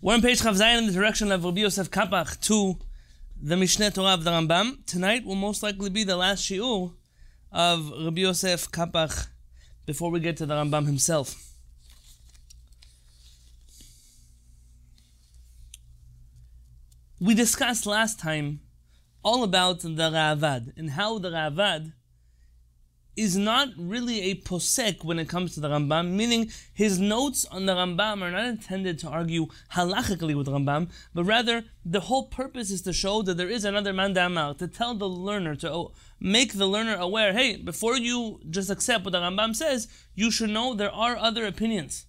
We're on page Chavzayin in the direction of Rabbi Yosef Kapach to the Mishneh Torah of the Rambam. Tonight will most likely be the last shiur of Rabbi Yosef Kapach before we get to the Rambam himself. We discussed last time all about the Ravad and how the Ravad is not really a posek when it comes to the Rambam, meaning his notes on the Rambam are not intended to argue halachically with Rambam, but rather the whole purpose is to show that there is another mandamar, to tell the learner, to make the learner aware, hey, before you just accept what the Rambam says, you should know there are other opinions.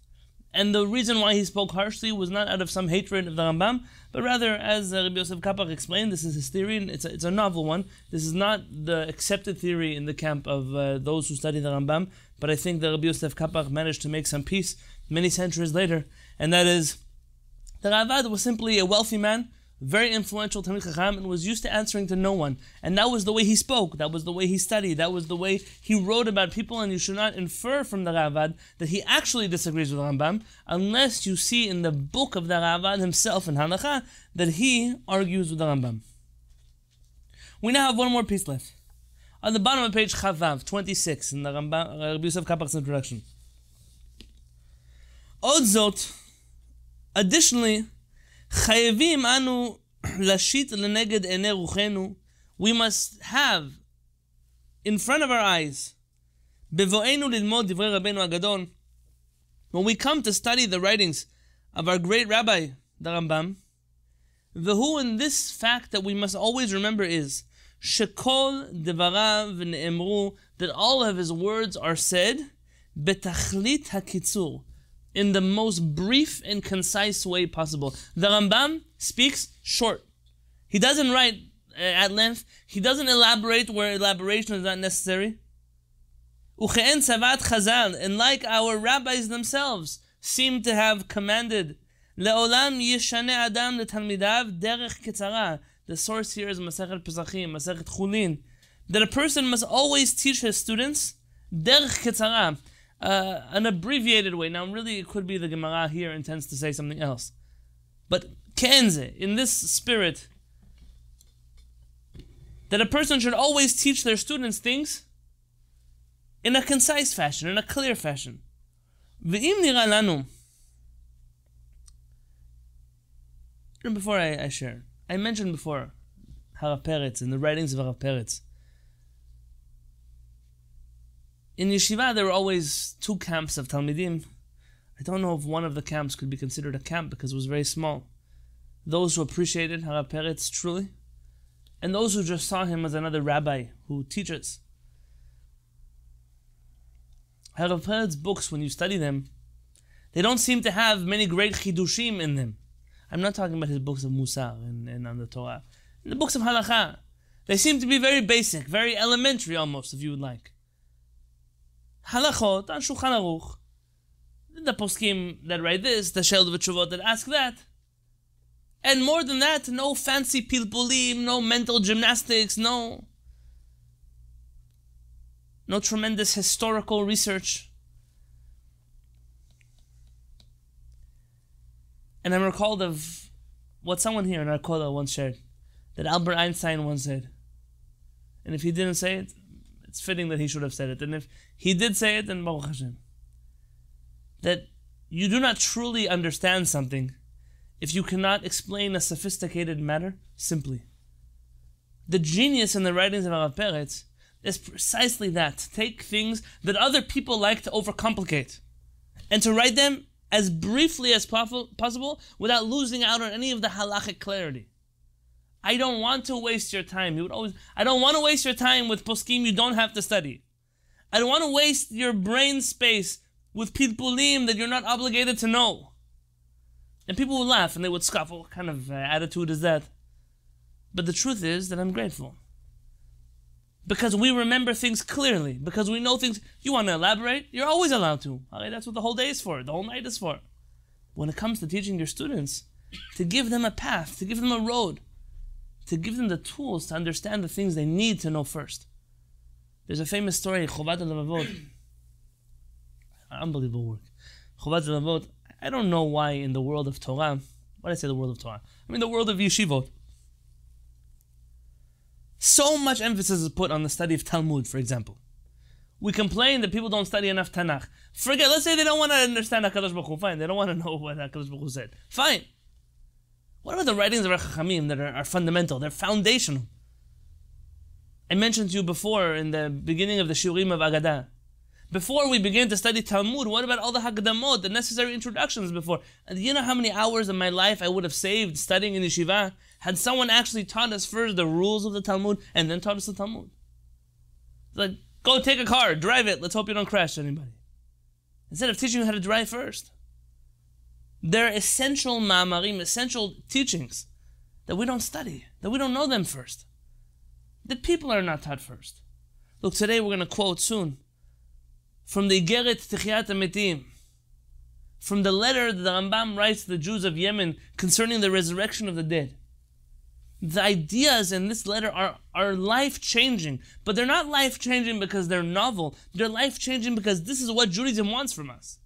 And the reason why he spoke harshly was not out of some hatred of the Rambam, but rather, as uh, Rabbi Yosef Kapach explained, this is his theory, and it's a, it's a novel one. This is not the accepted theory in the camp of uh, those who study the Rambam, but I think that Rabbi Yosef Kapach managed to make some peace many centuries later, and that is, the Ravad was simply a wealthy man very influential Talmid Chacham, and was used to answering to no one. And that was the way he spoke, that was the way he studied, that was the way he wrote about people, and you should not infer from the Ravad that he actually disagrees with Rambam, unless you see in the book of the Ravad himself in Halacha that he argues with the Rambam. We now have one more piece left. On the bottom of page Chavav, 26, in the Rambam, uh, Rabbi Yosef Kapach's introduction. Odzot, additionally, חייבים אנו להשית לנגד עיני רוחנו, we must have in front of our eyes, בבואנו ללמוד דברי רבנו הגדול, when we come to study the writings of our great rabbi, the Rambam, והוא in this fact that we must always remember is, שכל דבריו נאמרו, that all of his words are said, בתכלית הקיצור, in the most brief and concise way possible. The Rambam speaks short. He doesn't write uh, at length. He doesn't elaborate where elaboration is not necessary. And like our rabbis themselves seem to have commanded, לעולם ישנה אדם לתלמידיו דרך קצרה. The source here is Masechet Pesachim, Masechet Chulin. That a person must always teach his students derech ketzara, uh, an abbreviated way. Now, really, it could be the Gemara here intends to say something else. But kenze, in this spirit, that a person should always teach their students things in a concise fashion, in a clear fashion. And before I, I share, I mentioned before Harav Peretz in the writings of Harav Peretz in yeshiva, there were always two camps of Talmidim. I don't know if one of the camps could be considered a camp because it was very small. Those who appreciated Harav Peretz truly, and those who just saw him as another rabbi who teaches. Harav Peretz's books, when you study them, they don't seem to have many great chidushim in them. I'm not talking about his books of Musar and, and on the Torah. In the books of Halacha, they seem to be very basic, very elementary almost, if you would like halachot on Shulchan Aruch. The poskim that write this, the Sheld V'Tshuvot that ask that. And more than that, no fancy pilpulim, no mental gymnastics, no... No tremendous historical research. And I'm recalled of what someone here in Arkola once shared, that Albert Einstein once said. And if he didn't say it, it's fitting that he should have said it. And if he did say it, then Baruch Hashem. That you do not truly understand something if you cannot explain a sophisticated matter simply. The genius in the writings of Harav Peretz is precisely that. To take things that other people like to overcomplicate and to write them as briefly as possible without losing out on any of the halachic clarity. I don't want to waste your time. He would always, I don't want to waste your time with poskim you don't have to study. I don't want to waste your brain space with pilpulim that you're not obligated to know. And people would laugh and they would scoff. What kind of uh, attitude is that? But the truth is that I'm grateful. Because we remember things clearly. Because we know things. You want to elaborate? You're always allowed to. Okay, that's what the whole day is for. The whole night is for. When it comes to teaching your students, to give them a path, to give them a road, to give them the tools to understand the things they need to know first. There's a famous story, Chovat al unbelievable work. Chovat al I don't know why in the world of Torah Why did I say the world of Torah? I mean the world of yeshivot. So much emphasis is put on the study of Talmud, for example. We complain that people don't study enough Tanakh. Forget, let's say they don't want to understand HaKadosh Baruch Hu. Fine, they don't want to know what HaKadosh Baruch Hu said. Fine. What about the writings of Chachamim that are, are fundamental? They're foundational. I mentioned to you before in the beginning of the Shurim of Agadah before we begin to study Talmud, what about all the Hagdamot, the necessary introductions before? You know how many hours of my life I would have saved studying in yeshiva had someone actually taught us first the rules of the Talmud and then taught us the Talmud? Like, go take a car, drive it, let's hope you don't crash anybody. Instead of teaching you how to drive first. There are essential ma'amarim, essential teachings that we don't study, that we don't know them first. The people are not taught first. Look, today we're going to quote soon from the Igeret Techiyat Metim, from the letter that the Rambam writes to the Jews of Yemen concerning the resurrection of the dead. The ideas in this letter are, are life changing, but they're not life changing because they're novel. They're life changing because this is what Judaism wants from us.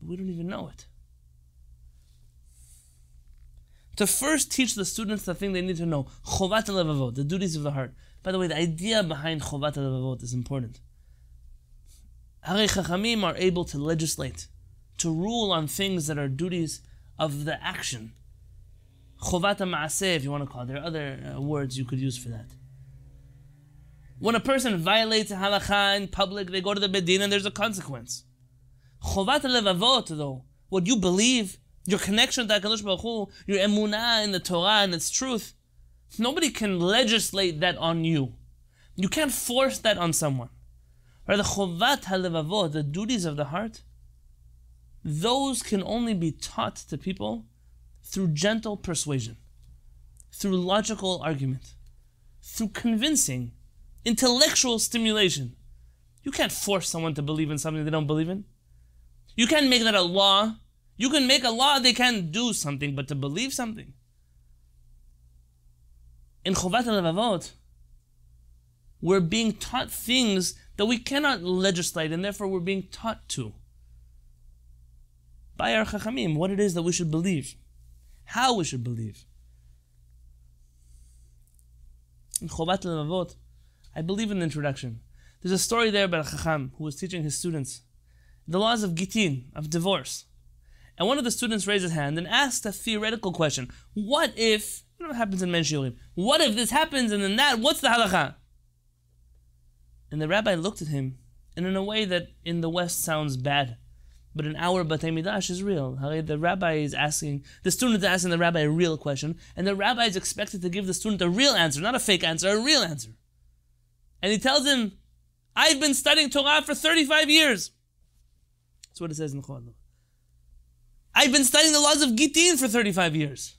But we don't even know it. To first teach the students the thing they need to know, Chovat levavot, the duties of the heart. By the way, the idea behind Chovat levavot is important. Harei Chachamim are able to legislate, to rule on things that are duties of the action. Chovat ma'aseh, if you want to call it. There are other uh, words you could use for that. When a person violates a halacha in public, they go to the bedin and there's a consequence. Chovat levavot, though, what you believe, your connection to HaKadosh Baruch Hu, your emunah in the Torah and its truth, nobody can legislate that on you. You can't force that on someone or the chovat halevavot, the duties of the heart, those can only be taught to people through gentle persuasion, through logical argument, through convincing, intellectual stimulation. You can't force someone to believe in something they don't believe in. You can't make that a law. You can make a law they can't do something, but to believe something. In Chovat HaLevavot, we're being taught things that we cannot legislate, and therefore we're being taught to by our chachamim what it is that we should believe, how we should believe. In Chovat Levavot, I believe in the introduction. There's a story there about a chacham who was teaching his students the laws of gitin, of divorce. And one of the students raised his hand and asked a theoretical question. What if, you know what happens in Men What if this happens and then that, what's the halacha? And the rabbi looked at him, and in a way that in the West sounds bad, but in our Batei is real. The rabbi is asking, the student is asking the rabbi a real question, and the rabbi is expected to give the student a real answer, not a fake answer, a real answer. And he tells him, I've been studying Torah for 35 years. That's what it says in the Quran. I've been studying the laws of Gittin for 35 years.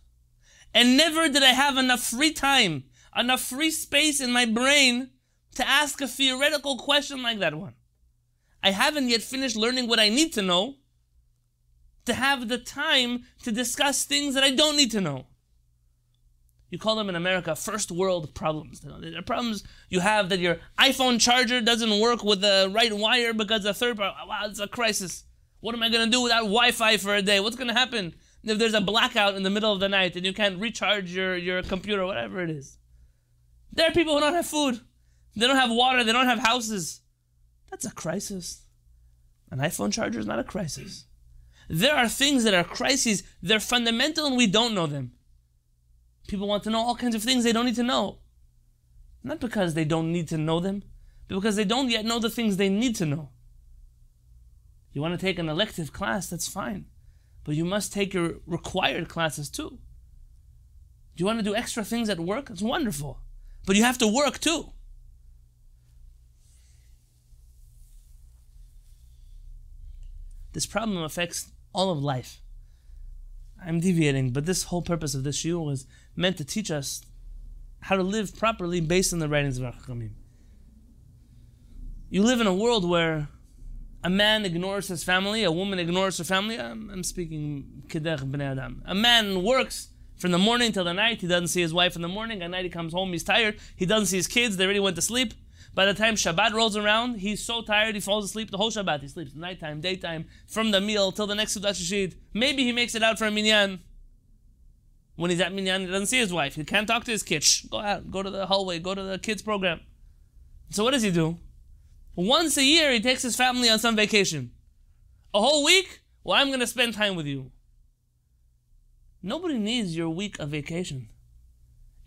And never did I have enough free time, enough free space in my brain to ask a theoretical question like that one. I haven't yet finished learning what I need to know to have the time to discuss things that I don't need to know. You call them in America first world problems. There are problems you have that your iPhone charger doesn't work with the right wire because the third part, wow, it's a crisis. What am I going to do without Wi Fi for a day? What's going to happen if there's a blackout in the middle of the night and you can't recharge your, your computer, whatever it is? There are people who don't have food. They don't have water. They don't have houses. That's a crisis. An iPhone charger is not a crisis. There are things that are crises. They're fundamental and we don't know them. People want to know all kinds of things they don't need to know. Not because they don't need to know them, but because they don't yet know the things they need to know. You want to take an elective class, that's fine. But you must take your required classes too. You want to do extra things at work? It's wonderful. But you have to work too. This problem affects all of life. I'm deviating, but this whole purpose of this shiur was meant to teach us how to live properly based on the writings of our Chachamim. You live in a world where a man ignores his family, a woman ignores her family. I'm, I'm speaking kedech b'nei adam. A man works from the morning till the night. He doesn't see his wife in the morning. At night he comes home, he's tired. He doesn't see his kids. They already went to sleep. By the time Shabbat rolls around, he's so tired he falls asleep the whole Shabbat. He sleeps nighttime, daytime, from the meal till the next Sudat Shishid. Maybe he makes it out for a minyan. When he's at minyan, he doesn't see his wife. He can't talk to his kids. Go out, go to the hallway, go to the kids program. So what does he do? Once a year, he takes his family on some vacation. A whole week? Well, I'm going to spend time with you. Nobody needs your week of vacation.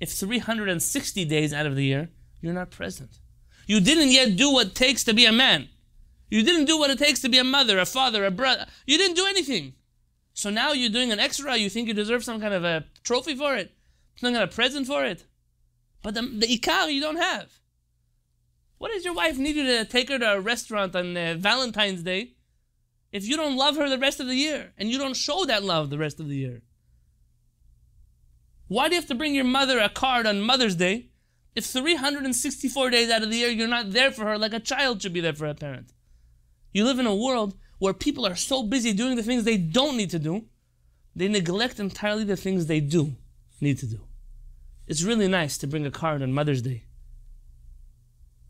If 360 days out of the year, you're not present. You didn't yet do what it takes to be a man. You didn't do what it takes to be a mother, a father, a brother. You didn't do anything. So now you're doing an extra. You think you deserve some kind of a trophy for it, some kind of present for it. But the, the ikar you don't have. What does your wife need you to take her to a restaurant on uh, Valentine's Day if you don't love her the rest of the year and you don't show that love the rest of the year? Why do you have to bring your mother a card on Mother's Day if 364 days out of the year you're not there for her like a child should be there for a parent? You live in a world where people are so busy doing the things they don't need to do, they neglect entirely the things they do need to do. It's really nice to bring a card on Mother's Day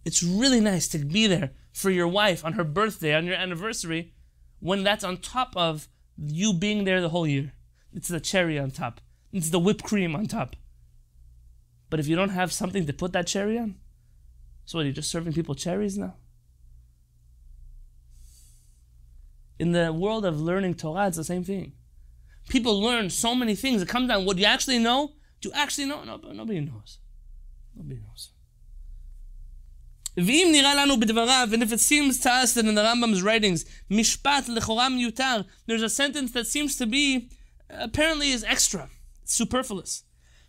it's really nice to be there for your wife on her birthday, on your anniversary, when that's on top of you being there the whole year. It's the cherry on top, it's the whipped cream on top. But if you don't have something to put that cherry on, so what, are you just serving people cherries now? In the world of learning Torah, it's the same thing. People learn so many things. It comes down, what do you actually know? Do you actually know? No, nobody knows. Nobody knows. ואם נראה לנו בדבריו, and if it seems to us that in the Rambam's writings, משפט לכאורה מיותר, there's a sentence that seems to be, apparently is extra, superfluous.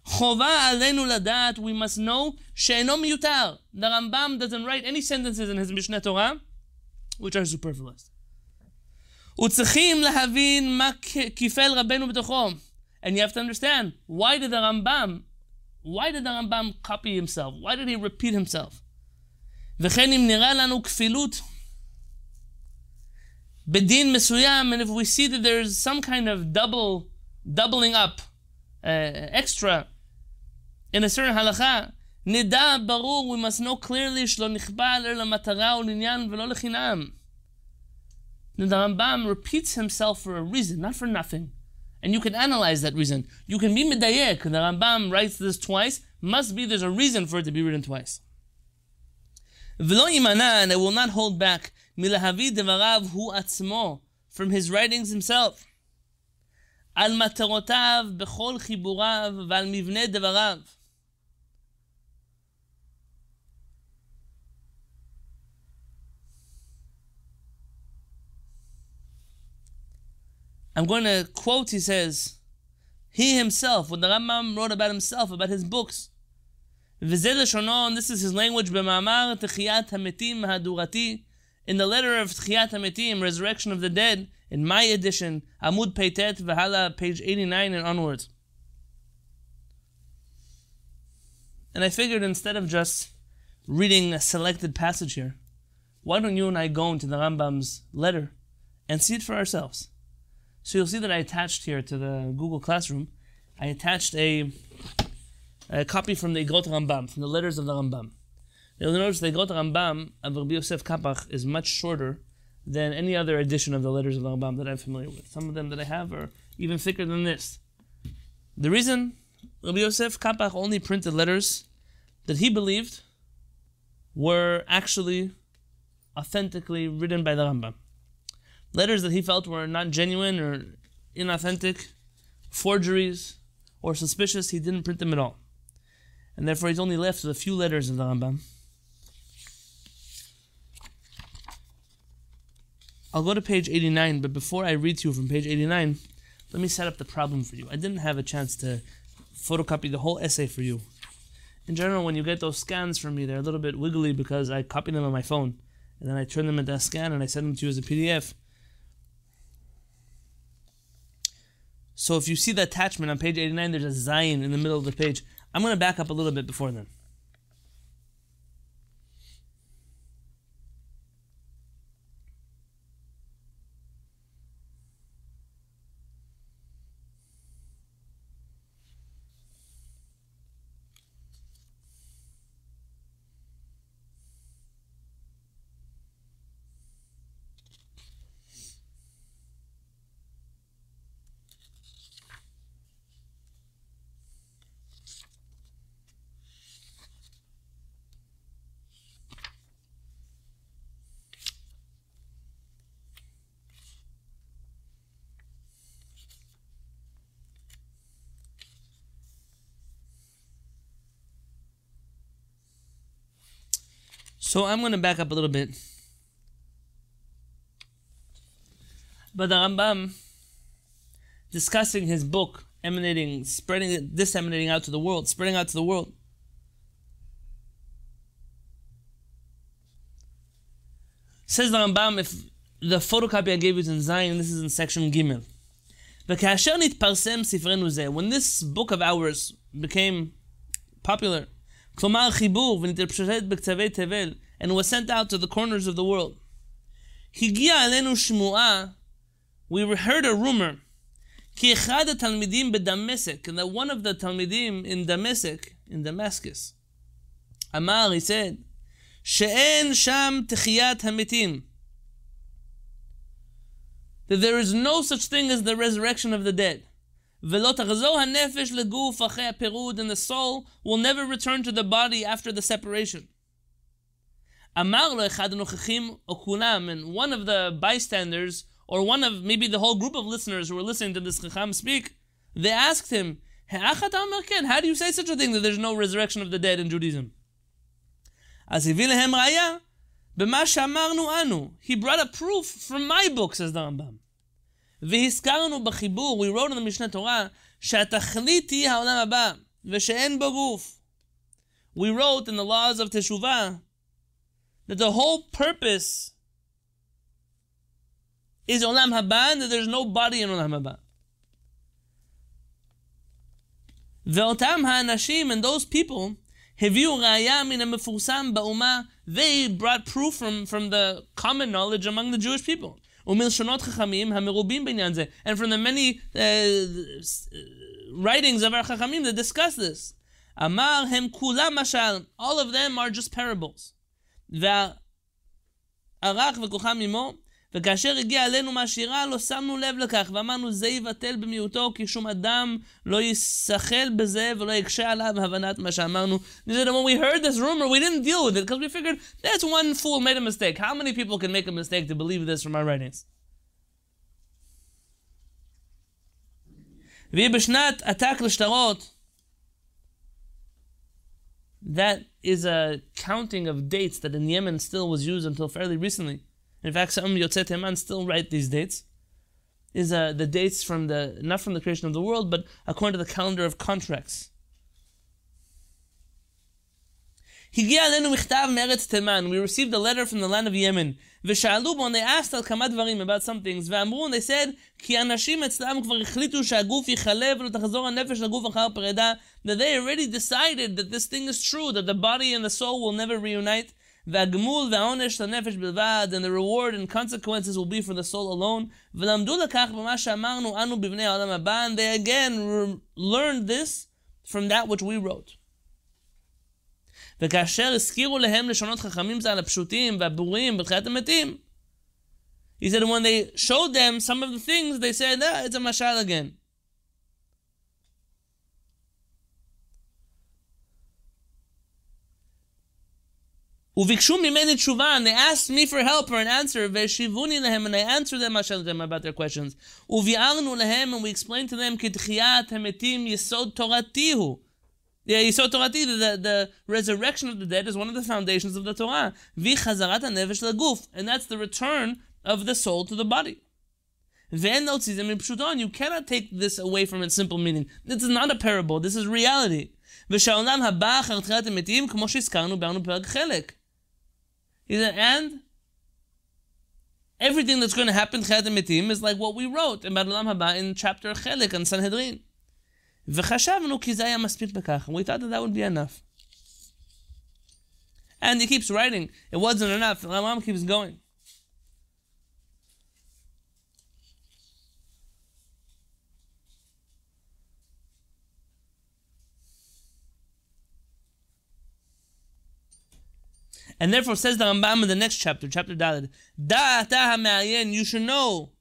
חובה עלינו לדעת, we must know, שאינו מיותר. The Rambam doesn't write any sentences in his Mishneh Torah, which are superfluous. וצריכים להבין מה קיפל רבנו בתוכו. And you have to understand, why did the Rambam, why did the Rambam copy himself? Why did he repeat himself? וכן אם נראה לנו כפילות בדין מסוים, and if we see that there's some kind of double, doubling up, uh, extra, in a certain halacha, נדע ברור, we must know clearly שלא נכפה אלא למטרה או לעניין ולא לחינם. The Rambam repeats himself for a reason, not for nothing. And you can analyze that reason. You can be medayek. The Rambam writes this twice. Must be there's a reason for it to be written twice. V'lo imana, and I will not hold back, milahavi devarav hu atzmo, from his writings himself. על מטרותיו בכל חיבוריו ועל מבנה דבריו. I'm going to quote, he says, he himself, what the Rambam wrote about himself, about his books, וזה לשונו, and this is his language, במאמר תחיית המתים מהדורתי, in the letter of תחיית המתים, resurrection of the dead, in my edition, עמוד פט והלאה, page 89 and onwards. And I figured instead of just reading a selected passage here, why don't you and I go into the Rambam's letter and see it for ourselves? So you'll see that I attached here to the Google Classroom, I attached a a copy from the Igrot Rambam, from the letters of the Rambam. You'll notice the Igrot Rambam of Rabbi Yosef Kapach is much shorter than any other edition of the letters of the Rambam that I'm familiar with. Some of them that I have are even thicker than this. The reason Rabbi Yosef Kapach only printed letters that he believed were actually authentically written by the Rambam. Letters that he felt were not genuine or inauthentic, forgeries, or suspicious, he didn't print them at all and therefore he's only left with a few letters of the Rambam. I'll go to page 89, but before I read to you from page 89, let me set up the problem for you. I didn't have a chance to photocopy the whole essay for you. In general, when you get those scans from me, they're a little bit wiggly because I copy them on my phone, and then I turn them into a scan and I send them to you as a PDF. So if you see the attachment on page 89, there's a Zayin in the middle of the page. I'm going to back up a little bit before then. So I'm going to back up a little bit. But the Rambam, discussing his book, emanating, spreading disseminating out to the world, spreading out to the world. Says the Rambam, if the photocopy I gave you is in Zion, this is in section Gimel. When this book of ours became popular, and was sent out to the corners of the world, we heard a rumor that one of the Talmidim in Damascus, in Damascus, Amar, he said, שאין שם תחיית המתים. That there is no such thing as the resurrection of the dead. And the soul will never return to the body after the separation. And one of the bystanders, or one of maybe the whole group of listeners who were listening to this Chacham speak, they asked him, How do you say such a thing that there's no resurrection of the dead in Judaism? He brought a proof from my book, says the Rambam. והזכרנו בחיבור, we wrote in the משנה תורה, שהתכלית היא העולם הבא, ושאין בו גוף. We wrote in the laws of Teshuvah that the whole purpose is olam haba, and that there's no body in olam haba. ואותם האנשים and those people הביאו ראיה מן המפורסם באומה, they brought proof from, from the common knowledge among the Jewish people. And from the many uh, writings of our Chachamim that discuss this, Amar hem kulam mashal. All of them are just parables. Arach v'kucham imo. וכאשר הגיע אלינו מהשירה, לא שמנו לב לכך, ואמרנו זה יבטל במיעוטו, כי שום אדם לא יסחל בזה ולא יקשה עליו הבנת מה שאמרנו. when we heard this rumor, we didn't deal with it, because we figured, that's one fool made a mistake. How many people can make a mistake to believe this from our writings? ויהיה בשנת עתק לשטרות, that is a counting of dates that in Yemen still was used until fairly recently. In fact, some Yotzei Teman still write these dates. Is uh, the dates from the not from the creation of the world, but according to the calendar of contracts. We received a letter from the land of Yemen. ושאלו בו, and they asked על כמה דברים about some things, ואמרו, and they said, כי אנשים אצלם כבר החליטו שהגוף יכלה ולא תחזור הנפש לגוף אחר פרידה, that they already decided that this thing is true, that the body and the soul will never reunite, והגמול והעונש לנפש בלבד, and the reward and consequences will be for the soul alone, ולמדו לכך במה שאמרנו אנו בבני העולם הבא, and they again learned this from that which we wrote. וכאשר הזכירו להם לשונות חכמים זה על הפשוטים והברורים בתחיית המתים, he said when they showed them some of the things, they said, ah, it's a mashal again. וביקשו ממני תשובה, and they asked me for help or an answer, והשיבוני להם, and I answered them, I shall them about their questions. וביארנו להם, and we explained to them, כי תחיית המתים יסוד תורתי הוא. Yeah, יסוד תורתי, the, the resurrection of the dead is one of the foundations of the Torah. וחזרת הנפש לגוף, and that's the return of the soul to the body. ואין להוציא זה מפשוטו, and you cannot take this away from its simple meaning. This is not a parable, this is reality. ושהעולם הבא אחר תחיית המתים, כמו שהזכרנו, באנו פרק חלק. and everything that's going to happen is like what we wrote in Barlam Haba in chapter Chelik and Sanhedrin. We thought that that would be enough. And he keeps writing. It wasn't enough. Rambam keeps going. And therefore says the Rambam in the next chapter, chapter Daled, Da you should know.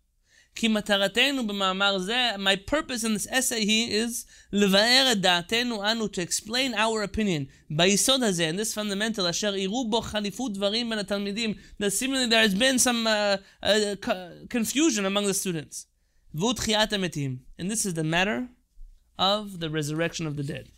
כי מטרתנו במאמר זה, my purpose in this essay here is לבאר את דעתנו אנו, to explain our opinion, ביסוד הזה, in this fundamental, אשר יראו בו חליפות דברים בין התלמידים, that seemingly there has been some uh, uh, confusion among the students. והוא תחיית המתים. And this is the matter of the resurrection of the dead.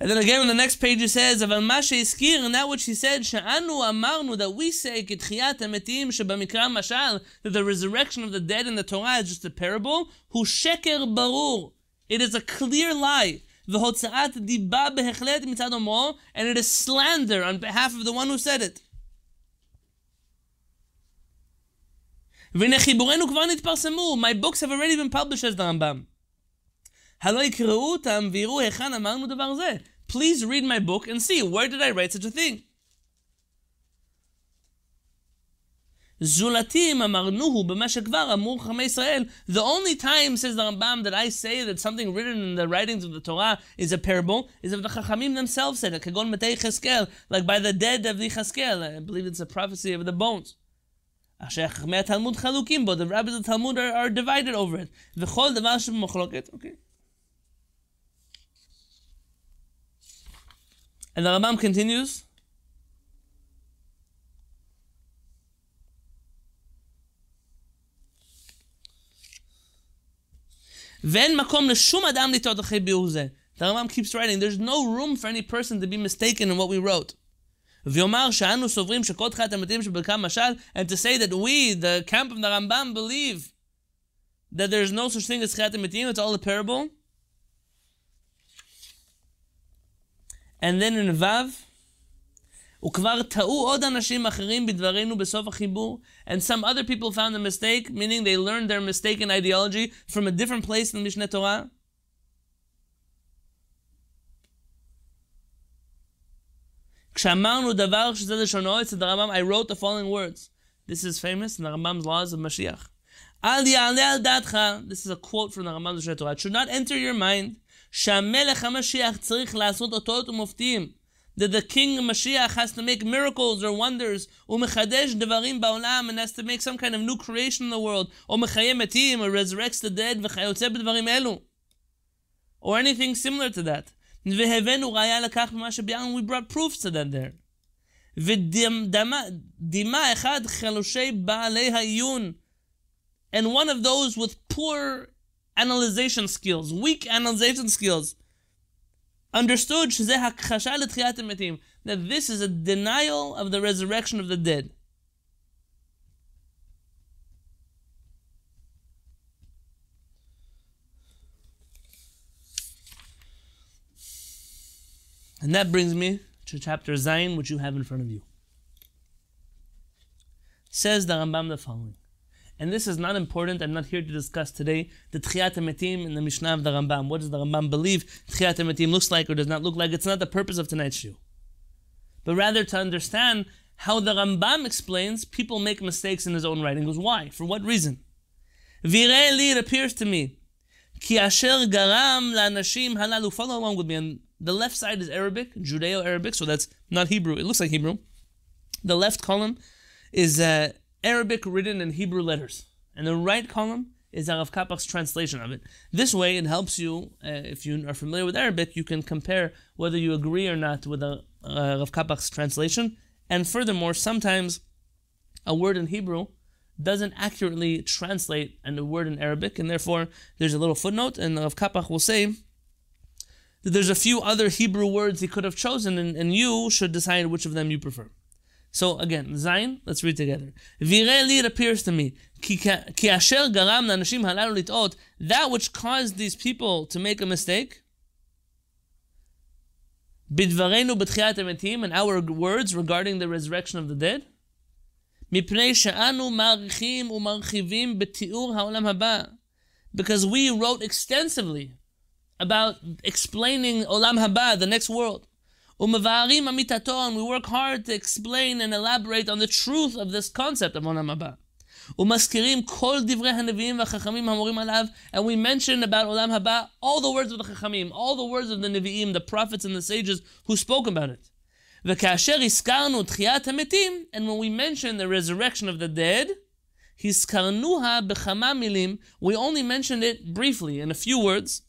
And then again on the next page it says, אבל מה שהזכיר, and that which he said, שאנו אמרנו, that we say, כתחיית המתים, שבמקרא משל, that the resurrection of the dead in the Torah is just a parable, הוא שקר ברור. It is a clear lie. והוצאת דיבה בהחלט מצד אומרו, and it is slander on behalf of the one who said it. והנה חיבורינו כבר נתפרסמו, my books have already been published as the Rambam. Please read my book and see where did I write such a thing. The only time, says the Rambam, that I say that something written in the writings of the Torah is a parable is if the Chachamim themselves said it. Kagon matei Cheskel, like by the dead of the Cheskel. I believe it's a prophecy of the bones. Asher Chachmei Talmud chalukim bo. The rabbis of the Talmud are, are divided over it. Okay. And the Rambam continues. ואין מקום לשום אדם לטעות אחרי ביאור זה. The Rambam keeps writing, there's no room for any person to be mistaken in what we wrote. ויאמר שאנו סוברים שכל תחיית המתים שברכם משל, and to say that we, the camp of the Rambam, believe that there's no such thing as תחיית המתים, it's all a parable. And then in Vav, וכבר טעו עוד אנשים אחרים בדברינו בסוף החיבור, and some other people found a mistake, meaning they learned their mistaken ideology from a different place in Mishneh Torah. כשאמרנו דבר שזה לשונו, it's the Rambam, I wrote the following words. This is famous in the Rambam's laws of Mashiach. אל יעלה על דעתך, this is a quote from the Rambam of Torah, it should not enter your mind שהמלך המשיח צריך לעשות אותות ומופתים. That the king Mashiach has to make miracles or wonders, ומחדש דברים בעולם, and has to make some kind of new creation in the world, או מחיה מתים, or resurrects the dead, וכיוצא בדברים אלו. Or anything similar to that. והבאנו ראיה לכך במה שביארנו, we brought proofs to that there. ודימה אחד חלושי בעלי העיון, and one of those with poor analyzation skills, weak analyzation skills, understood that this is a denial of the resurrection of the dead. And that brings me to chapter Zayin, which you have in front of you. Says the Rambam the following. And this is not important. I'm not here to discuss today the Tchiyat Metim in the Mishnah of the Rambam. What does the Rambam believe Tchiyat Metim looks like or does not look like? It's not the purpose of tonight's show. But rather to understand how the Rambam explains people make mistakes in his own writing. He goes, why? For what reason? Vireli, it appears to me. Ki asher garam la'anashim halalu. Follow along with me. And the left side is Arabic, Judeo-Arabic, so that's not Hebrew. It looks like Hebrew. The left column is uh, Arabic written in Hebrew letters. And the right column is Rav Kapach's translation of it. This way, it helps you, uh, if you are familiar with Arabic, you can compare whether you agree or not with a, uh, Rav Kapach's translation. And furthermore, sometimes a word in Hebrew doesn't accurately translate and a word in Arabic, and therefore there's a little footnote, and Rav Kapach will say that there's a few other Hebrew words he could have chosen, and, and you should decide which of them you prefer. So again, Zayin, let's read together. Vireli, it appears to me, ki asher garam nanashim halalu lit'ot, that which caused these people to make a mistake, bidvarenu b'tchiyat emetim, and our words regarding the resurrection of the dead, mipnei she'anu marchim u'marchivim b'ti'ur ha'olam haba, because we wrote extensively about explaining olam haba, the next world. Umavarim amitato, and we work hard to explain and elaborate on the truth of this concept of Olam Haba. Umaskirim kol divrei hanevim v'chachamim hamorim alav, and we mention about Olam Haba all the words of the chachamim, all the words of the nevi'im, the prophets and the sages who spoke about it. וכאשר הזכרנו תחיית המתים, and when we mention the resurrection of the dead, הזכרנוה בכמה מילים, we only mentioned it briefly, in a few words,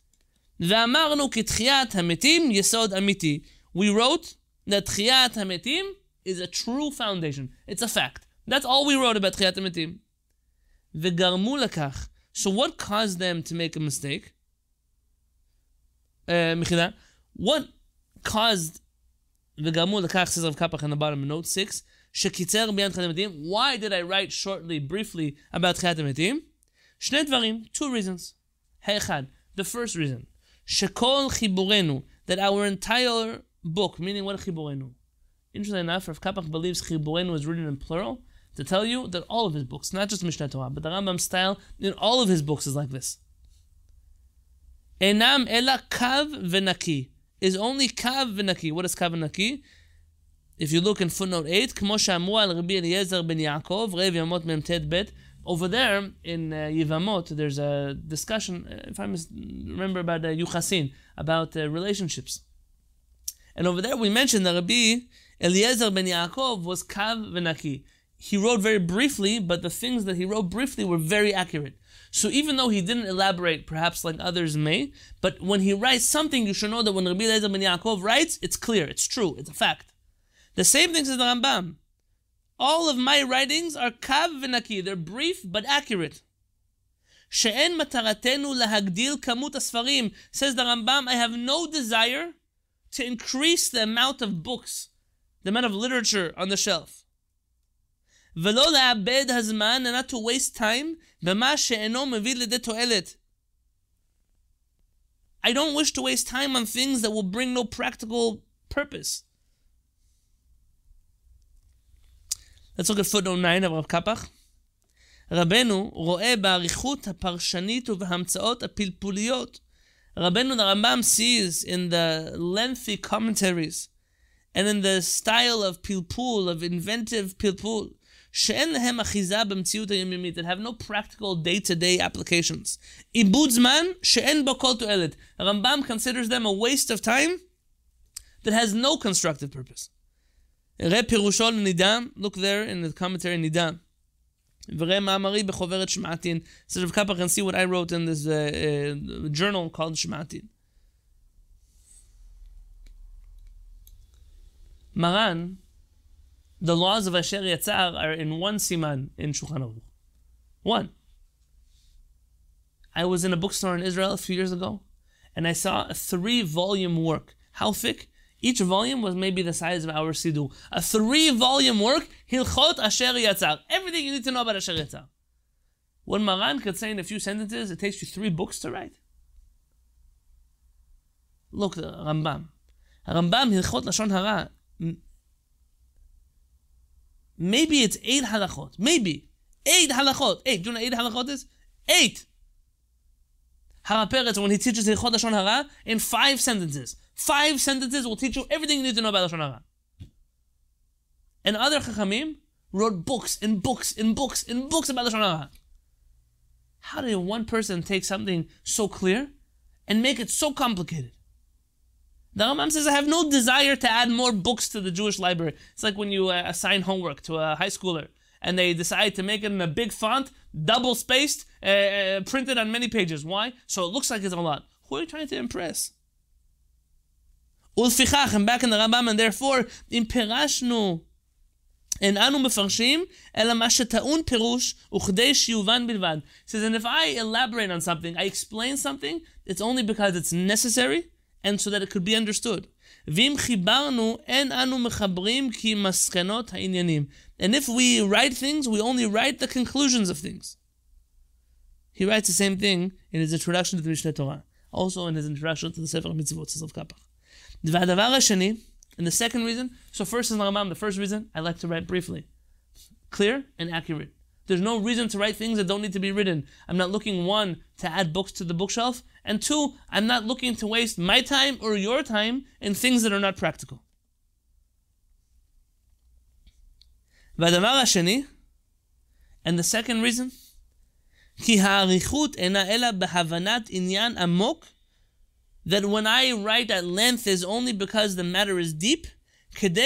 ואמרנו כי תחיית המתים יסוד אמיתי we wrote that Tchiyat HaMetim is a true foundation. It's a fact. That's all we wrote about Tchiyat HaMetim. V'garmu lekach. So what caused them to make a mistake? Uh, what caused וגרמו לכך, says Rav Kapach in the bottom of note 6, שקיצר בעניין תחיית המתים. Why did I write shortly, briefly, about תחיית המתים? שני דברים, two reasons. האחד, the first reason, שכל חיבורנו, that our entire book, meaning what חיבורנו? Interestingly enough, Rav Kapach believes חיבורנו is written in plural, to tell you that all of his books, not just Mishnah Torah, but the Rambam style in all of his books is like this. Enam ela kav v'naki is only kav v'naki. What is kav v'naki? If you look in footnote 8, כמו שאמרו על רבי אליעזר בן יעקב, רב ימות מ"ט ב', over there in uh, Yivamot, there's a discussion, uh, if I remember about uh, Yuchasin, about uh, relationships. And over there we mentioned that Rabbi Eliezer ben Yaakov was Kav Venaki. He wrote very briefly, but the things that he wrote briefly were very accurate. So even though he didn't elaborate, perhaps like others may, but when he writes something, you should know that when Rabbi Eliezer ben Yaakov writes, it's clear, it's true, it's a fact. The same thing says the Rambam. All of my writings are kav v'naki. They're brief but accurate. She'en mataratenu lahagdil kamut asfarim. Says the Rambam, I have no desire to increase the amount of books, the amount of literature on the shelf. ולא לאבד הזמן, and not to waste time, במה שאינו מביא לידי תועלת. I don't wish to waste time on things that will bring no practical purpose. Let's look at footnote 9 of Rav Kapach. רבנו רואה באריכות הפרשנית ובהמצאות הפלפוליות. Rabbeinu Rambam sees in the lengthy commentaries and in the style of pilpul, of inventive pilpul, that have no practical day-to-day applications. Ibudzman she'en bokol tu'elet. Rambam considers them a waste of time that has no constructive purpose. Look there in the commentary Nidam. V'rei ma'amari b'choveret Shmatin. So Rav Kappa can see what I wrote in this uh, uh, journal called Shmatin. Maran, the laws of Asher Yatzar are in one siman in Shulchan Aruch. One. I was in a bookstore in Israel a few years ago, and I saw a three-volume work. How thick? Each volume was maybe the size of our Siddur. A three volume work, Hilchot Asher Yatzar. Everything you need to know about Asher Yatzar. What Maran could say in a few sentences, it takes you three books to write. Look, Rambam. Rambam, Hilchot Lashon Hara. Maybe it's eight halachot. Maybe. Eight halachot. Eight. Do you know eight halachot is? Eight. Harav Peretz, when he teaches Hilchot Lashon Hara, in five sentences. Five sentences will teach you everything you need to know about Lashon Hara. And other Chachamim wrote books and books and books and books about Lashon Hara. How did one person take something so clear and make it so complicated? The Rambam says, I have no desire to add more books to the Jewish library. It's like when you uh, assign homework to a high schooler and they decide to make it in a big font, double spaced, uh, uh, printed on many pages. Why? So it looks like it's a lot. Who are you trying to impress? ולפיכך, הם back in the Rambam, and therefore, אם פירשנו, אין אנו מפרשים, אלא מה שטעון פירוש, וכדי שיובן בלבד. says, and if I elaborate on something, I explain something, it's only because it's necessary, and so that it could be understood. ואם חיברנו, אין אנו מחברים כי מסקנות העניינים. And if we write things, we only write the conclusions of things. He writes the same thing in his introduction to the Mishneh Torah. Also in his introduction to the Sefer Mitzvot, says of Kapach. And the second reason, so first is Rambam, the first reason, I like to write briefly. Clear and accurate. There's no reason to write things that don't need to be written. I'm not looking, one, to add books to the bookshelf, and two, I'm not looking to waste my time or your time in things that are not practical. And the second reason, כי האריכות אינה אלא בהבנת עניין עמוק that when I write at length is only because the matter is deep, and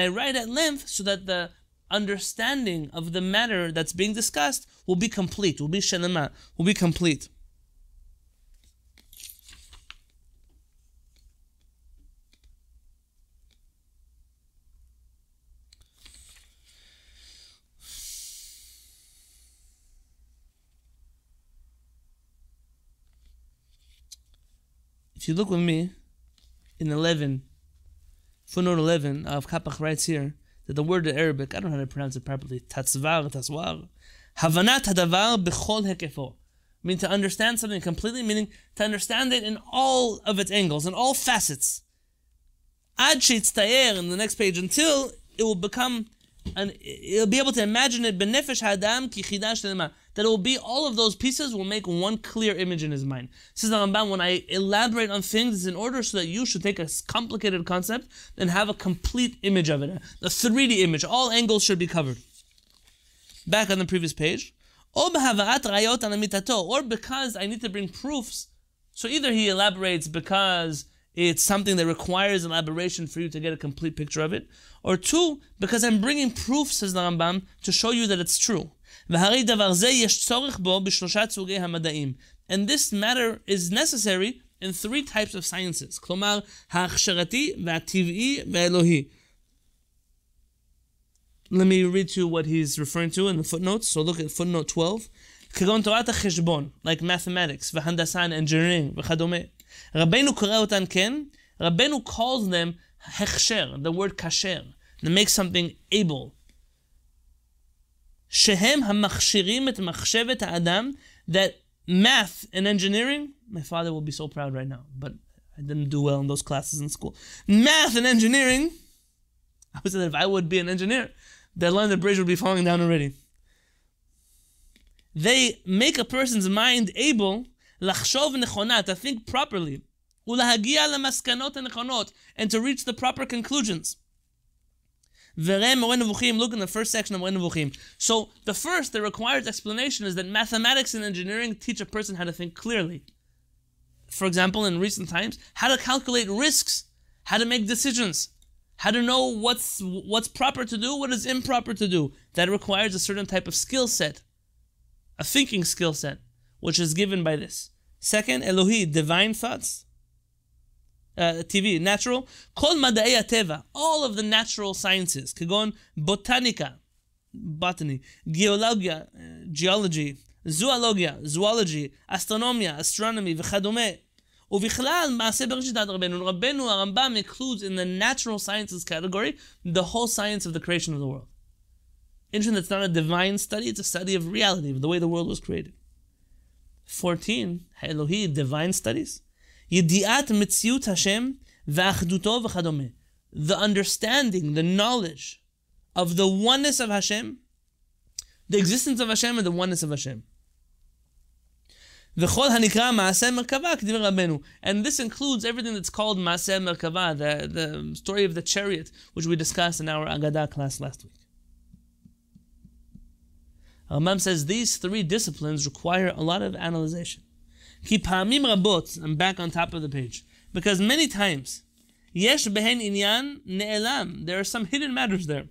I write at length so that the understanding of the matter that's being discussed will be complete, will be shalema, will be complete. If you look with me in 11, footnote 11 of Kapach writes here that the word in Arabic, I don't know how to pronounce it properly, tatzvar, tatzwar, havanat hadavar bechol hekefo. I mean to understand something completely, meaning to understand it in all of its angles, in all facets. Ad tayer in the next page until it will become and you'll be able to imagine it benefesh hadam ki that it will be all of those pieces will make one clear image in his mind. Says the Rambam, when I elaborate on things, it's in order so that you should take a complicated concept and have a complete image of it, a 3D image. All angles should be covered. Back on the previous page, or because I need to bring proofs. So either he elaborates because it's something that requires elaboration for you to get a complete picture of it, or two, because I'm bringing proof, says the Rambam, to show you that it's true. And this matter is necessary in three types of sciences. כלומר, ההכשרתי והטבעי והאלוהי. Let me read to you what he's referring to in the footnotes. So look at footnote 12. כגון תורת החשבון, like mathematics, והנדסה and engineering, וכדומה. רבנו קורא אותן כן, רבנו calls them הכשר, the word kasher, that makes something able. שהם המכשירים את מחשבת האדם, that math and engineering, my father will be so proud right now, but I didn't do well in those classes in school. Math and engineering, I would say that if I would be an engineer, the London Bridge would be falling down already. They make a person's mind able לחשוב נכונה, to think properly, ולהגיע למסקנות הנכונות, and to reach the proper conclusions. Look in the first section of Moreh Nevuchim. So the first, the required explanation is that mathematics and engineering teach a person how to think clearly. For example, in recent times, how to calculate risks, how to make decisions, how to know what's what's proper to do, what is improper to do. That requires a certain type of skill set, a thinking skill set, which is given by this. Second, Elohi, divine thoughts. Uh, TV, natural. Kol madai teva, all of the natural sciences. Kagon botanica, botany, geologia, uh, geology, zoologia, zoology, astronomia, astronomy, וכדומה. ובכלל, מעשה בראשית עד רבנו. רבנו, הרמב"ם includes in the natural sciences category the whole science of the creation of the world. Interesting, that's not a divine study, it's a study of reality, of the way the world was created. 14, Elohi, divine studies. Yediat mitziut Hashem v'achduto v'chadome. The understanding, the knowledge of the oneness of Hashem, the existence of Hashem and the oneness of Hashem. וכל הנקרא מעשה מרכבה כדברי רבנו. And this includes everything that's called מעשה מרכבה, the, the story of the chariot, which we discussed in our Agadah class last week. Rambam says these three disciplines require a lot of analysis. Ki pa'amim rabot, I'm back on top of the page, because many times, yesh behen inyan ne'elam, there are some hidden matters there.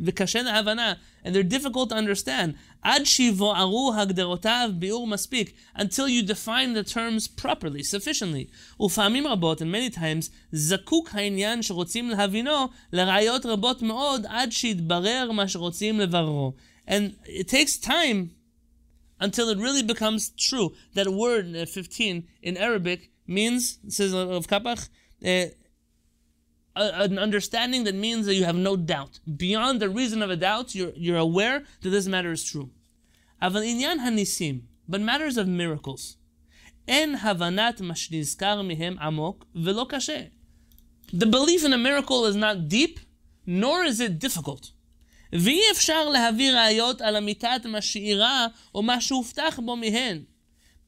וקשה להבנה, and they're difficult to understand. עד שיבוארו הגדרותיו ביאור מספיק, until you define the terms properly, sufficiently. ופעמים רבות, and many times, זקוק העניין שרוצים להבינו לראיות רבות מאוד עד שיתברר מה שרוצים לבררו. And it takes time until it really becomes true. That word uh, 15 in Arabic means, says Rav Kapach, uh, an understanding that means that you have no doubt. Beyond the reason of a doubt, you're, you're aware that this matter is true. אבל עניין הניסים, but matters of miracles, אין הבנת מה שנזכר מהם עמוק ולא קשה. The belief in a miracle is not deep, nor is it difficult. ואי אפשר להביא ראיות על אמיתת מה שאירע או מה שהובטח בו מהן.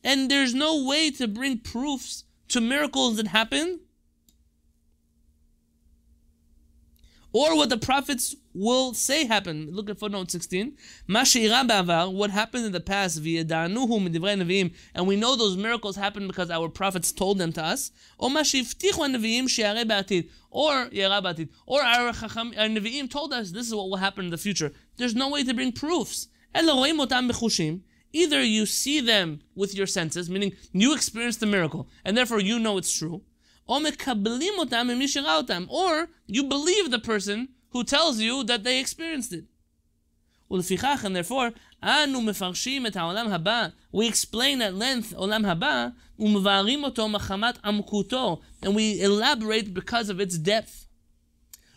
And there's no way to bring proofs to miracles that happen or what the prophets will say happened. Look at footnote 16. What happened in the past, and we know those miracles happened because our prophets told them to us. Or or our, our Nevi'im told us this is what will happen in the future. There's no way to bring proofs. Either you see them with your senses, meaning you experience the miracle, and therefore you know it's true, or you believe the person who tells you that they experienced it. And therefore, אנו מפרשים את העולם הבא, we explain at length עולם הבא, ומבארים אותו מחמת עמקותו, and we elaborate because of its depth.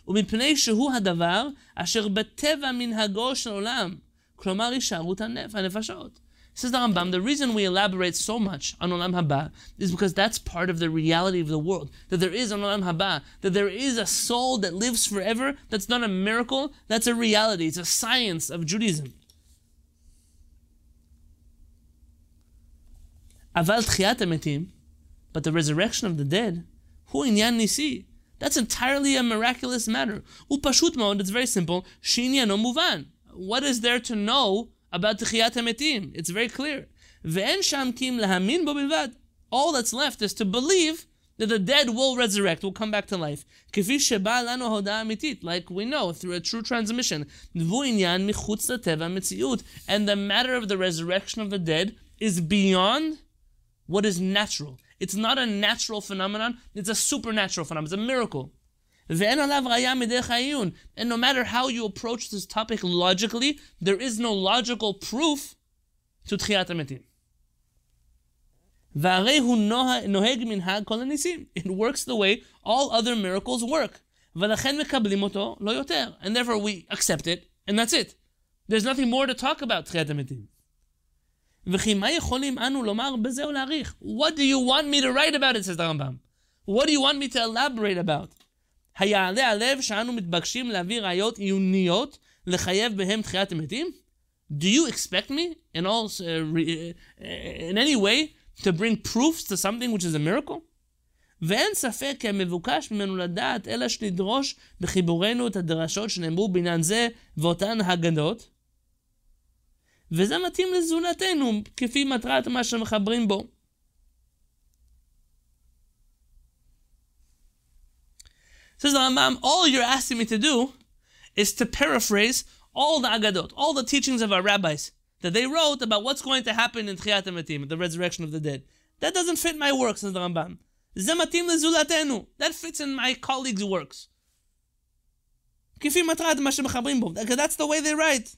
ומפני שהוא הדבר אשר בטבע מנהגו של עולם, כלומר הישארות הנפשות. Says the Rambam, the reason we elaborate so much on Olam Haba is because that's part of the reality of the world. That there is an Olam Haba, that there is a soul that lives forever. That's not a miracle, that's a reality. It's a science of Judaism. Aval Emetim, but the resurrection of the dead, Hu Inyan Nisi. That's entirely a miraculous matter. Upashut mode, it's very simple. Shinyano Muvan. What is there to know about Tchiyat HaMetim? It's very clear. Ve'en sham kim lahamin bo bilvad. All that's left is to believe that the dead will resurrect, will come back to life. Like we know through a true transmission. And the matter of the resurrection of the dead is beyond what is natural. It's not a natural phenomenon, it's a supernatural phenomenon, it's a miracle. And no matter how you approach this topic logically, there is no logical proof to Tchiyat HaMetim. It works the way all other miracles work. And therefore we accept it, and that's it. There's nothing more to talk about Tchiyat HaMetim. What do you want me to write about it, says the Rambam? What do you want me to elaborate about? היעלה הלב שאנו מתבקשים להביא ראיות עיוניות לחייב בהם תחיית המתים? Do you expect me in all uh, uh, in any way to bring proofs to something which is a miracle? ואין ספק כי המבוקש ממנו לדעת אלא שנדרוש בחיבורנו את הדרשות שנאמרו בעניין זה ואותן הגדות, וזה מתאים לזולתנו, כפי מטרת מה שמחברים בו. Says the Rambam, all you're asking me to do is to paraphrase all the Agadot, all the teachings of our rabbis that they wrote about what's going to happen in Tchiyat HaMetim, the resurrection of the dead. That doesn't fit my work, says the Rambam. Zematim lezulatenu. That fits in my colleagues' works. That's the way they write.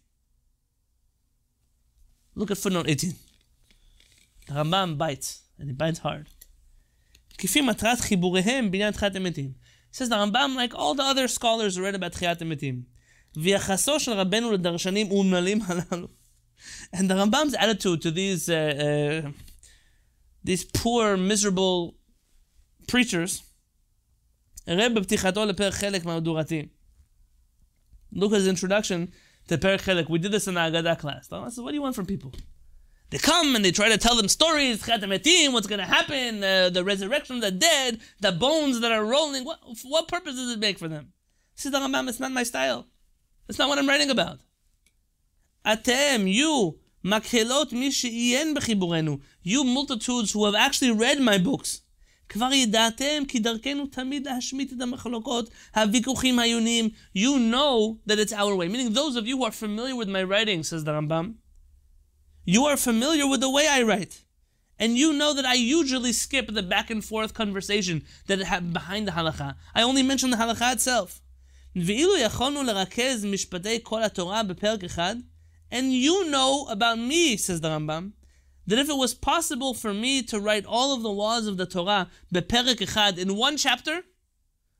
Look at footnote 18. The Rambam bites, and he bites hard. כפי מטרת חיבוריהם בעניין תחיית המתים. Says the Rambam, like all the other scholars read about Tchiyat HaMetim. And the Rambam's attitude to these, uh, uh, these poor, miserable preachers, Look at his introduction to פרק Chelek. We did this in the Agada class. The Rambam says, what do you want from people? They come and they try to tell them stories, Metim, what's going to happen, uh, the resurrection of the dead, the bones that are rolling. What, what purpose does it make for them? Says the Rambam, it's not my style. It's not what I'm writing about. Atem, you, makhelot mi you multitudes who have actually read my books. כבר ידעתם כי דרכנו תמיד להשמיט את המחלוקות, הוויכוחים העיוניים. You know that it's our way. Meaning those of you who are familiar with my writing, says the Rambam, you are familiar with the way I write. And you know that I usually skip the back and forth conversation that behind the halacha. I only mention the halacha itself. ואילו יכולנו לרכז משפטי כל התורה בפרק אחד, and you know about me, says the Rambam, that if it was possible for me to write all of the laws of the Torah beperek echad in one chapter,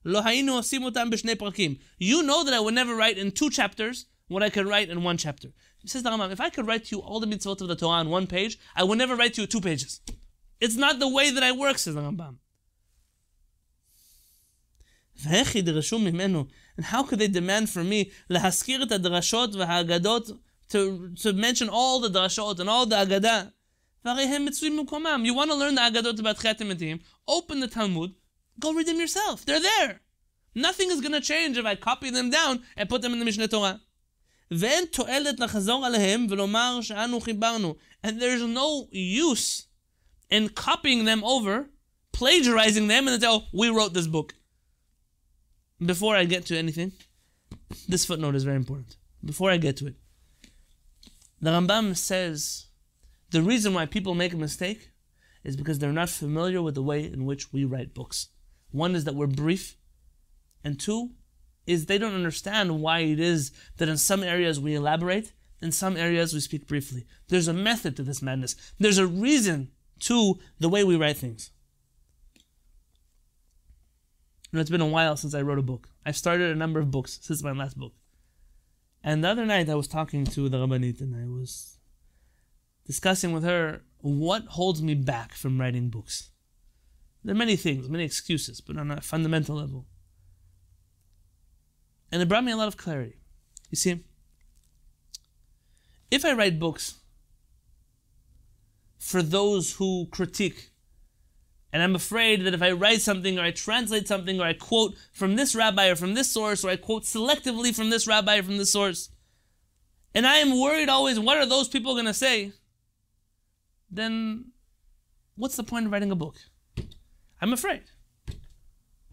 lo hayinu osim otam b'shnei parakim. You know that I would never write in two chapters what I could write in one chapter. Says the Rambam, if I could write you all the mitzvot of the Torah on one page, I would never write you two pages. It's not the way that I work, says the Rambam. And how could they demand from me to, to mention all the drashot and all the agadah? You want to learn the agadot about Tchiyat HaMetim? Open the Talmud, go read them yourself. They're there. Nothing is going to change if I copy them down and put them in the Mishneh Torah. ואין תועלת לחזור עליהם ולומר שאנו חיברנו. And there's no use in copying them over, plagiarizing them, and then say, oh, we wrote this book. Before I get to anything, this footnote is very important. Before I get to it, the Rambam says the reason why people make a mistake is because they're not familiar with the way in which we write books. One is that we're brief, and two is they don't understand why it is that in some areas we elaborate, In some areas, we speak briefly. There's a method to this madness. There's a reason to the way we write things. Know, it's been a while since I wrote a book. I've started a number of books since my last book. And the other night, I was talking to the Rabbanit and I was discussing with her what holds me back from writing books. There are many things, many excuses, but on a fundamental level. And it brought me a lot of clarity. You see, if I write books for those who critique, and I'm afraid that if I write something or I translate something or I quote from this rabbi or from this source or I quote selectively from this rabbi or from this source, and I am worried always, what are those people going to say? Then what's the point of writing a book? I'm afraid.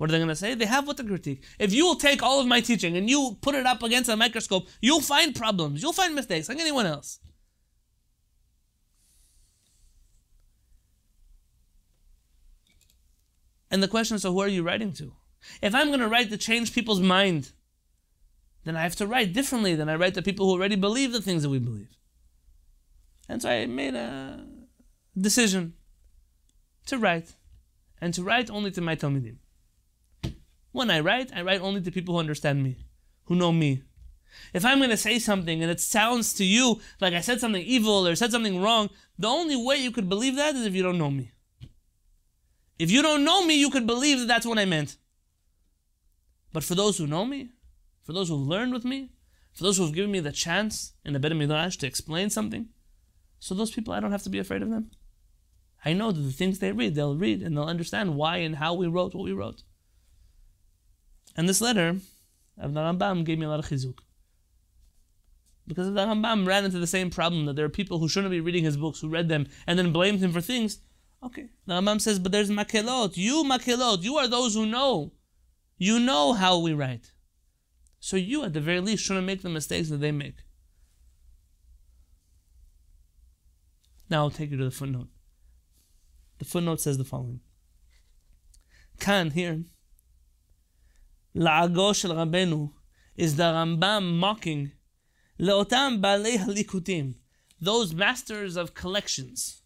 What are they going to say? They have what to critique. If you will take all of my teaching and you put it up against a microscope, you'll find problems. You'll find mistakes like anyone else. And the question is, so who are you writing to? If I'm going to write to change people's mind, then I have to write differently than I write to people who already believe the things that we believe. And so I made a decision to write, and to write only to my Talmidim. When I write, I write only to people who understand me, who know me. If I'm going to say something and it sounds to you like I said something evil or said something wrong, the only way you could believe that is if you don't know me. If you don't know me, you could believe that that's what I meant. But for those who know me, for those who've learned with me, for those who've given me the chance in the Beit Midrash to explain something, so those people, I don't have to be afraid of them. I know that the things they read, they'll read and they'll understand why and how we wrote what we wrote. And this letter of the Rambam gave me a lot of chizuk. Because the Rambam ran into the same problem that there are people who shouldn't be reading his books, who read them and then blamed him for things. Okay, the Rambam says, but there's makelot. You makelot, you are those who know. You know how we write. So you, at the very least, shouldn't make the mistakes that they make. Now I'll take you to the footnote. The footnote says the following. Kan here, לעגו של רבנו is the Rambam mocking לאותם בעלי הליקוטים, those masters of collections.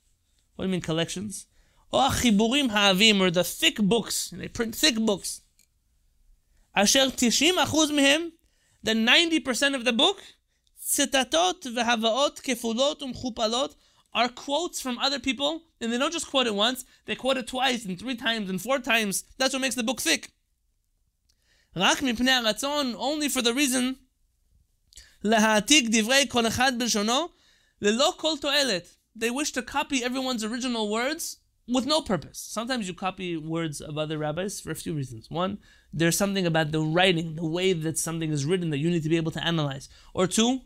What do you mean collections? או החיבורים העבים, or the thick books, they print thick books. אשר 90% מהם, the 90% of the book, ציטטות והבאות כפולות ומכופלות, are quotes from other people, and they don't just quote it once, they quote it twice and three times and four times. That's what makes the book thick. רק מפני הרצון, only for the reason, להעתיק דברי כל אחד בלשונו, ללא כל תועלת. They wish to copy everyone's original words with no purpose. Sometimes you copy words of other rabbis for a few reasons. One, there's something about the writing, the way that something is written that you need to be able to analyze. Or two,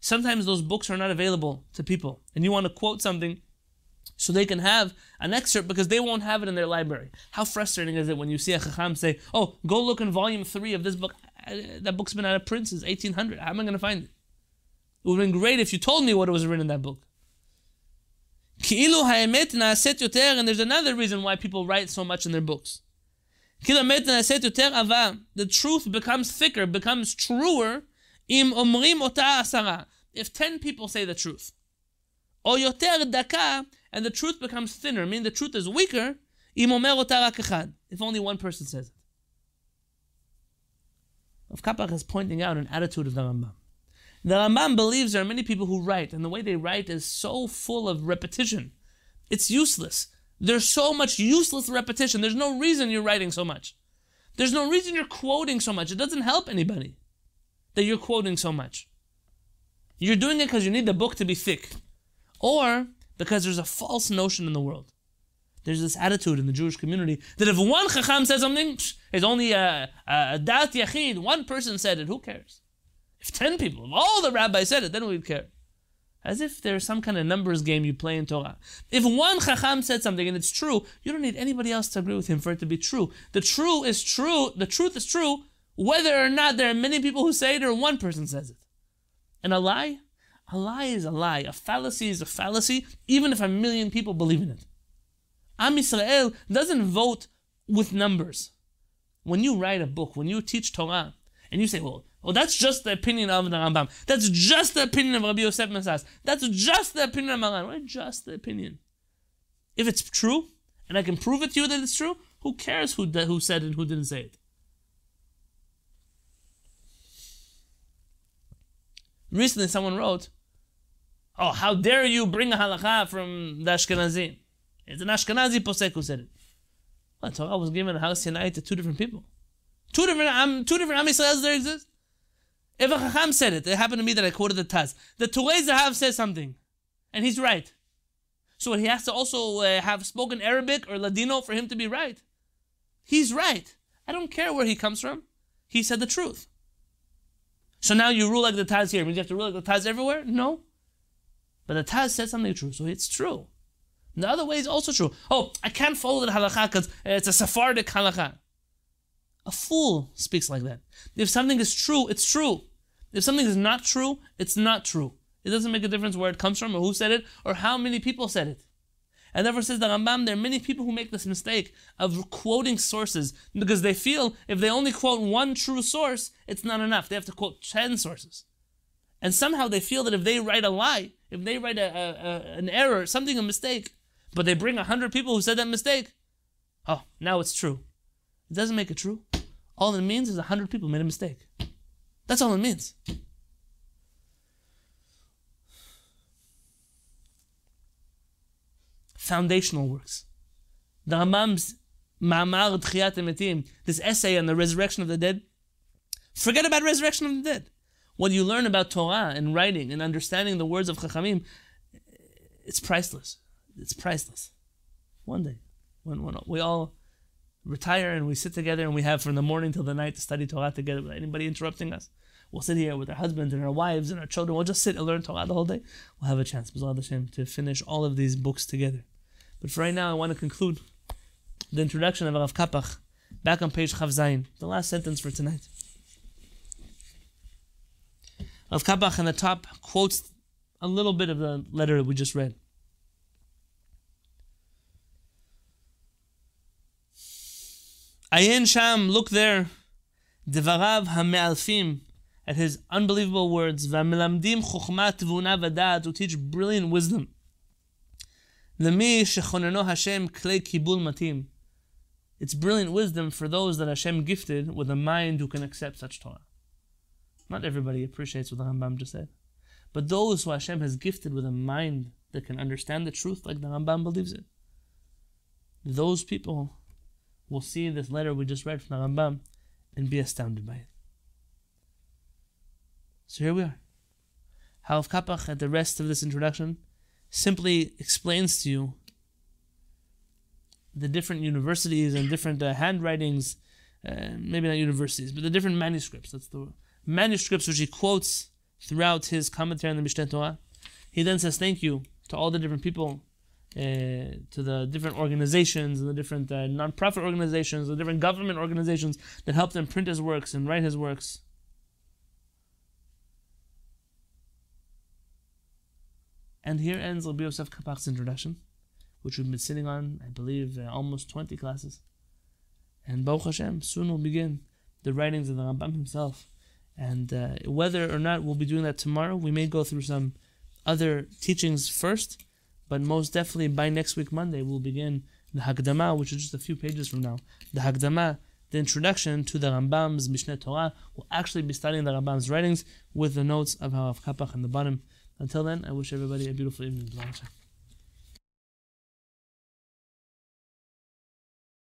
sometimes those books are not available to people, and you want to quote something so they can have an excerpt because they won't have it in their library. How frustrating is it when you see a Chacham say, Oh, go look in volume three of this book. Uh, that book's been out of print since 1800. How am I going to find it? It would have been great if you told me what was written in that book. And there's another reason why people write so much in their books. The truth becomes thicker, becomes truer. If 10 people say the truth, or daka, and the truth becomes thinner, meaning the truth is weaker, if only one person says it. Rav Kapach is pointing out an attitude of the Rambam. The Rambam believes there are many people who write, and the way they write is so full of repetition. It's useless. There's so much useless repetition. There's no reason you're writing so much. There's no reason you're quoting so much. It doesn't help anybody that you're quoting so much. You're doing it because you need the book to be thick. Or because there's a false notion in the world. There's this attitude in the Jewish community that if one chacham says something, it's only a, a, dat yachid, one person said it, who cares? If 10 people, if all the rabbis said it, then we'd care. As if there's some kind of numbers game you play in Torah. If one chacham said something and it's true, you don't need anybody else to agree with him for it to be true. The true is true, the truth is true, whether or not there are many people who say it or one person says it. And a lie? A lie is a lie. A fallacy is a fallacy, even if a million people believe in it. Am Yisrael doesn't vote with numbers. When you write a book, when you teach Torah, and you say, well, Oh, that's just the opinion of the Rambam. That's just the opinion of Rabbi Yosef Messas. That's just the opinion of Maran. Why just the opinion? If it's true, and I can prove it to you that it's true, who cares who, who said it and who didn't say it? Recently, someone wrote, Oh, how dare you bring a halacha from the Ashkenazi? It's an Ashkenazi posek who said it. Well, Torah was given a Har Sinai to two different people. Two different, um, two different Am Yisraels there exist. If a Chacham said it, it happened to me that I quoted the Taz. The Turei Zahav says something, and he's right. So he has to also uh, have spoken Arabic or Ladino for him to be right. He's right. I don't care where he comes from. He said the truth. So now you rule like the Taz here. Means you have to rule like the Taz everywhere? No. But the Taz said something true, so it's true. The other way is also true. Oh, I can't follow the halakha because it's a Sephardic halakha. A fool speaks like that. If something is true, it's true. If something is not true, it's not true. It doesn't make a difference where it comes from or who said it or how many people said it. And therefore says the Rambam, there are many people who make this mistake of quoting sources because they feel if they only quote one true source, it's not enough. They have to quote 10 sources. And somehow they feel that if they write a lie, if they write a, a, a an error, something, a mistake, but they bring a hundred people who said that mistake, oh, now it's true. It doesn't make it true. All it means is a hundred people made a mistake. That's all it means. Foundational works. The Rambam's Ma'amar Tchiyat HaMetim, this essay on the resurrection of the dead. Forget about resurrection of the dead. What you learn about Torah and writing and understanding the words of Chachamim, it's priceless. It's priceless. One day, when, when we all retire and we sit together and we have from the morning till the night to study Torah together without anybody interrupting us. We'll sit here with our husbands and our wives and our children. We'll just sit and learn Torah the whole day. We'll have a chance, Hashem, to finish all of these books together. But for right now, I want to conclude the introduction of Rav Kapach, back on page Chav Zayin, the last sentence for tonight. Rav Kapach in the top quotes a little bit of the letter that we just read. Ayin Sham, look there. Devarav hame'alfim, at his unbelievable words. V'amilamdim chokhmat v'una v'dat, to teach brilliant wisdom. Lemi shechoneno Hashem klei kibul matim. It's brilliant wisdom for those that Hashem gifted with a mind who can accept such Torah. Not everybody appreciates what the Rambam just said. But those who Hashem has gifted with a mind that can understand the truth like the Rambam believes it, those people will see this letter we just read from the Rambam and be astounded by it. So here we are. Harav Kapach, at the rest of this introduction, simply explains to you the different universities and different uh, handwritings, uh, maybe not universities, but the different manuscripts. That's the manuscripts which he quotes throughout his commentary on the Mishneh Torah. He then says thank you to all the different people, uh, to the different organizations and the different uh, non-profit organizations, the different government organizations that helped him print his works and write his works. And here ends Rabbi Yosef Kapach's introduction, which we've been sitting on, I believe, uh, almost 20 classes. And Baruch Hashem, soon will begin the writings of the Rambam himself. And uh, whether or not we'll be doing that tomorrow, we may go through some other teachings first, but most definitely by next week, Monday, we'll begin the Hakdama, which is just a few pages from now. The Hakdama, the introduction to the Rambam's Mishneh Torah. We'll actually be studying the Rambam's writings with the notes of Harav Kapach on the bottom. Until then, I wish everybody a beautiful evening.